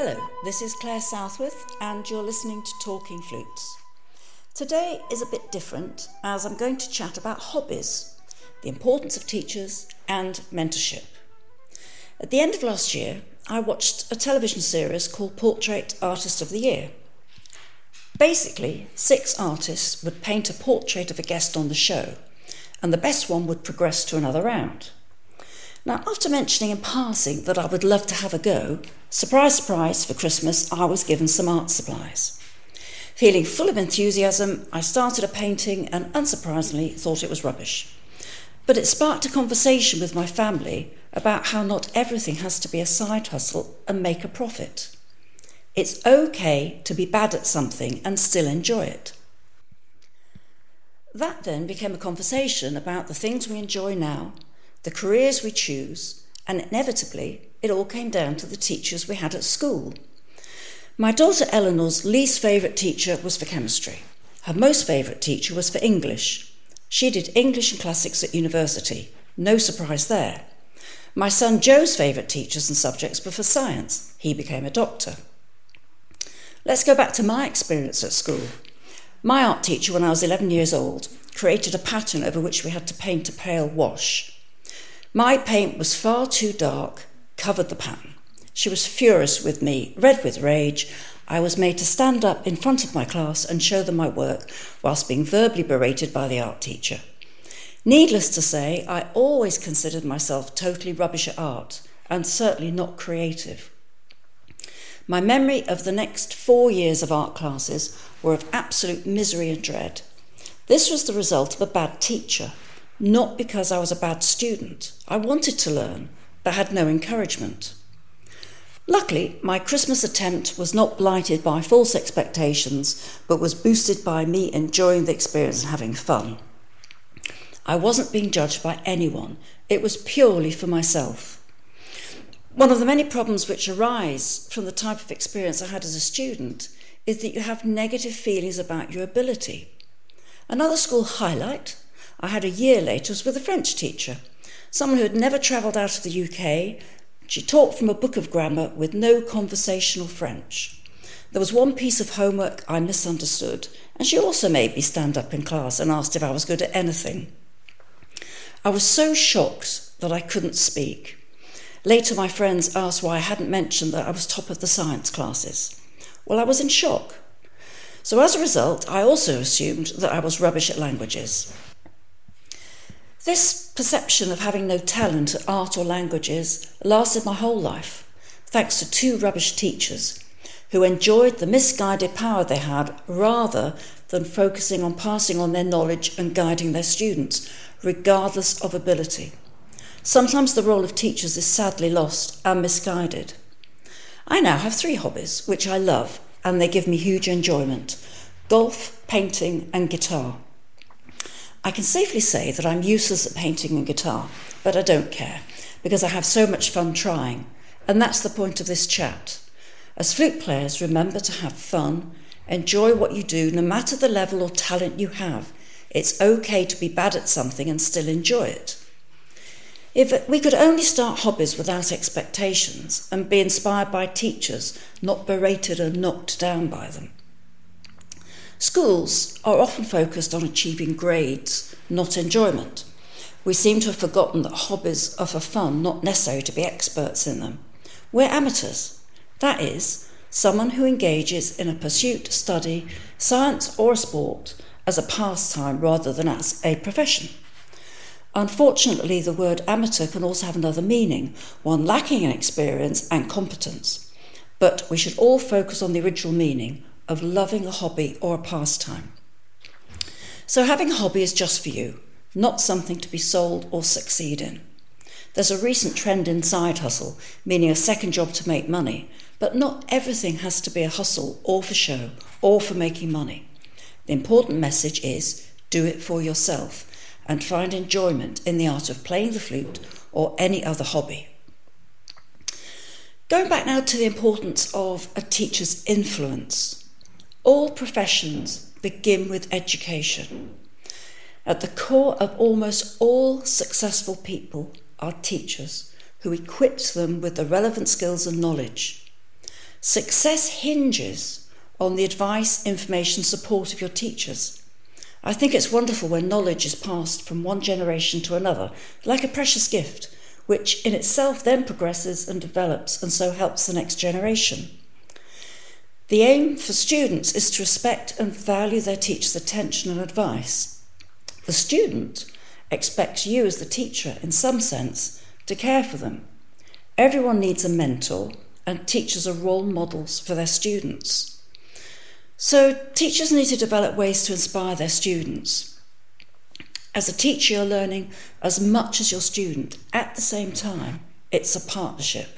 Hello, this is Clare Southworth, and you're listening to Talking Flutes. Today is a bit different as I'm going to chat about hobbies, the importance of teachers, and mentorship. At the end of last year, I watched a television series called Portrait Artist of the Year. Basically, six artists would paint a portrait of a guest on the show, and the best one would progress to another round. Now, after mentioning in passing that I would love to have a go, surprise, surprise, for Christmas I was given some art supplies. Feeling full of enthusiasm, I started a painting and unsurprisingly thought it was rubbish. But it sparked a conversation with my family about how not everything has to be a side hustle and make a profit. It's okay to be bad at something and still enjoy it. That then became a conversation about the things we enjoy now the careers we choose, and inevitably, it all came down to the teachers we had at school. My daughter Eleanor's least favourite teacher was for chemistry. Her most favourite teacher was for English. She did English and classics at university. No surprise there. My son Joe's favourite teachers and subjects were for science. He became a doctor. Let's go back to my experience at school. My art teacher, when I was 11 years old, created a pattern over which we had to paint a pale wash. My paint was far too dark, covered the pattern. She was furious with me, red with rage. I was made to stand up in front of my class and show them my work whilst being verbally berated by the art teacher. Needless to say, I always considered myself totally rubbish at art and certainly not creative. My memory of the next four years of art classes were of absolute misery and dread. This was the result of a bad teacher not because I was a bad student. I wanted to learn, but had no encouragement. Luckily, my Christmas attempt was not blighted by false expectations, but was boosted by me enjoying the experience and having fun. I wasn't being judged by anyone, it was purely for myself. One of the many problems which arise from the type of experience I had as a student is that you have negative feelings about your ability. Another school highlight I had a year later was with a French teacher, someone who had never travelled out of the UK. She taught from a book of grammar with no conversational French. There was one piece of homework I misunderstood, and she also made me stand up in class and asked if I was good at anything. I was so shocked that I couldn't speak. Later, my friends asked why I hadn't mentioned that I was top of the science classes. Well, I was in shock. So, as a result, I also assumed that I was rubbish at languages. This perception of having no talent at art or languages lasted my whole life, thanks to two rubbish teachers who enjoyed the misguided power they had rather than focusing on passing on their knowledge and guiding their students, regardless of ability. Sometimes the role of teachers is sadly lost and misguided. I now have three hobbies, which I love, and they give me huge enjoyment golf, painting, and guitar. I can safely say that I'm useless at painting and guitar, but I don't care because I have so much fun trying, and that's the point of this chat. As flute players, remember to have fun, enjoy what you do, no matter the level or talent you have. It's okay to be bad at something and still enjoy it. If we could only start hobbies without expectations and be inspired by teachers, not berated and knocked down by them. Schools are often focused on achieving grades, not enjoyment. We seem to have forgotten that hobbies are for fun, not necessary to be experts in them. We're amateurs. That is, someone who engages in a pursuit, study, science, or a sport as a pastime rather than as a profession. Unfortunately, the word amateur can also have another meaning, one lacking in experience and competence. But we should all focus on the original meaning of loving a hobby or a pastime. So, having a hobby is just for you, not something to be sold or succeed in. There's a recent trend in side hustle, meaning a second job to make money, but not everything has to be a hustle or for show or for making money. The important message is do it for yourself and find enjoyment in the art of playing the flute or any other hobby. Going back now to the importance of a teacher's influence. All professions begin with education. At the core of almost all successful people are teachers who equipped them with the relevant skills and knowledge. Success hinges on the advice, information, support of your teachers. I think it's wonderful when knowledge is passed from one generation to another, like a precious gift, which in itself then progresses and develops and so helps the next generation. The aim for students is to respect and value their teacher's attention and advice. The student expects you, as the teacher, in some sense, to care for them. Everyone needs a mentor, and teachers are role models for their students. So, teachers need to develop ways to inspire their students. As a teacher, you're learning as much as your student. At the same time, it's a partnership.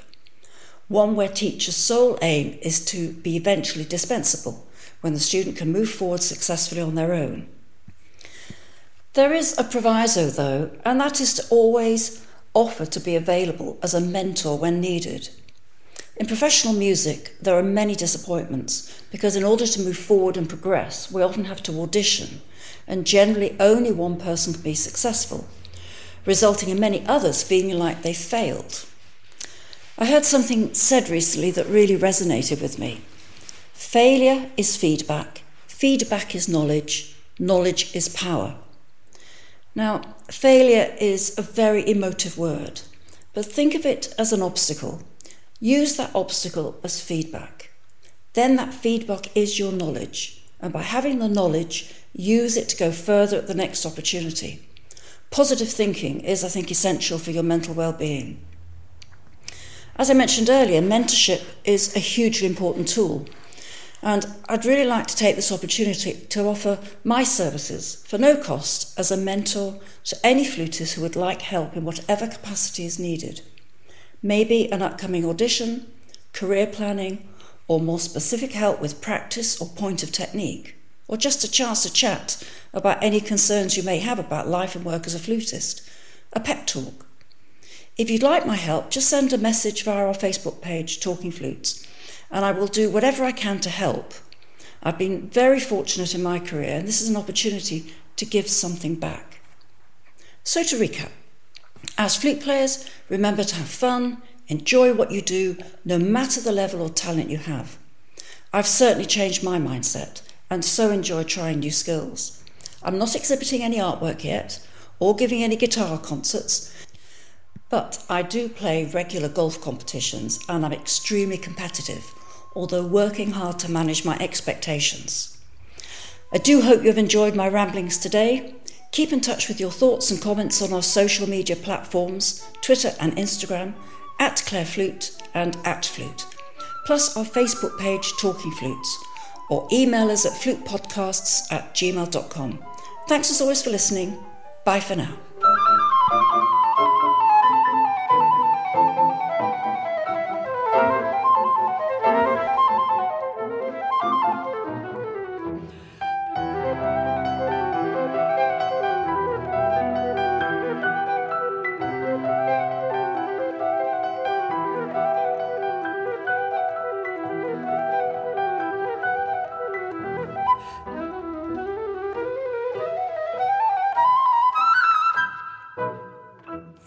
One where teachers' sole aim is to be eventually dispensable when the student can move forward successfully on their own. There is a proviso, though, and that is to always offer to be available as a mentor when needed. In professional music, there are many disappointments because, in order to move forward and progress, we often have to audition, and generally only one person can be successful, resulting in many others feeling like they failed. I heard something said recently that really resonated with me. Failure is feedback, feedback is knowledge, knowledge is power. Now, failure is a very emotive word, but think of it as an obstacle. Use that obstacle as feedback. Then that feedback is your knowledge, and by having the knowledge, use it to go further at the next opportunity. Positive thinking is, I think, essential for your mental well being. As I mentioned earlier, mentorship is a hugely important tool and I'd really like to take this opportunity to offer my services for no cost as a mentor to any flutist who would like help in whatever capacity is needed. Maybe an upcoming audition, career planning, or more specific help with practice or point of technique, or just a chance to chat about any concerns you may have about life and work as a flutist, a pep talk. If you'd like my help, just send a message via our Facebook page, Talking Flutes and I will do whatever I can to help. I've been very fortunate in my career, and this is an opportunity to give something back. So, to recap, as flute players, remember to have fun, enjoy what you do, no matter the level or talent you have. I've certainly changed my mindset and so enjoy trying new skills. I'm not exhibiting any artwork yet or giving any guitar concerts, but I do play regular golf competitions and I'm extremely competitive although working hard to manage my expectations. I do hope you've enjoyed my ramblings today. Keep in touch with your thoughts and comments on our social media platforms, Twitter and Instagram, at Clare Flute and at Flute, plus our Facebook page, Talking Flutes, or email us at flutepodcasts at gmail.com. Thanks as always for listening. Bye for now.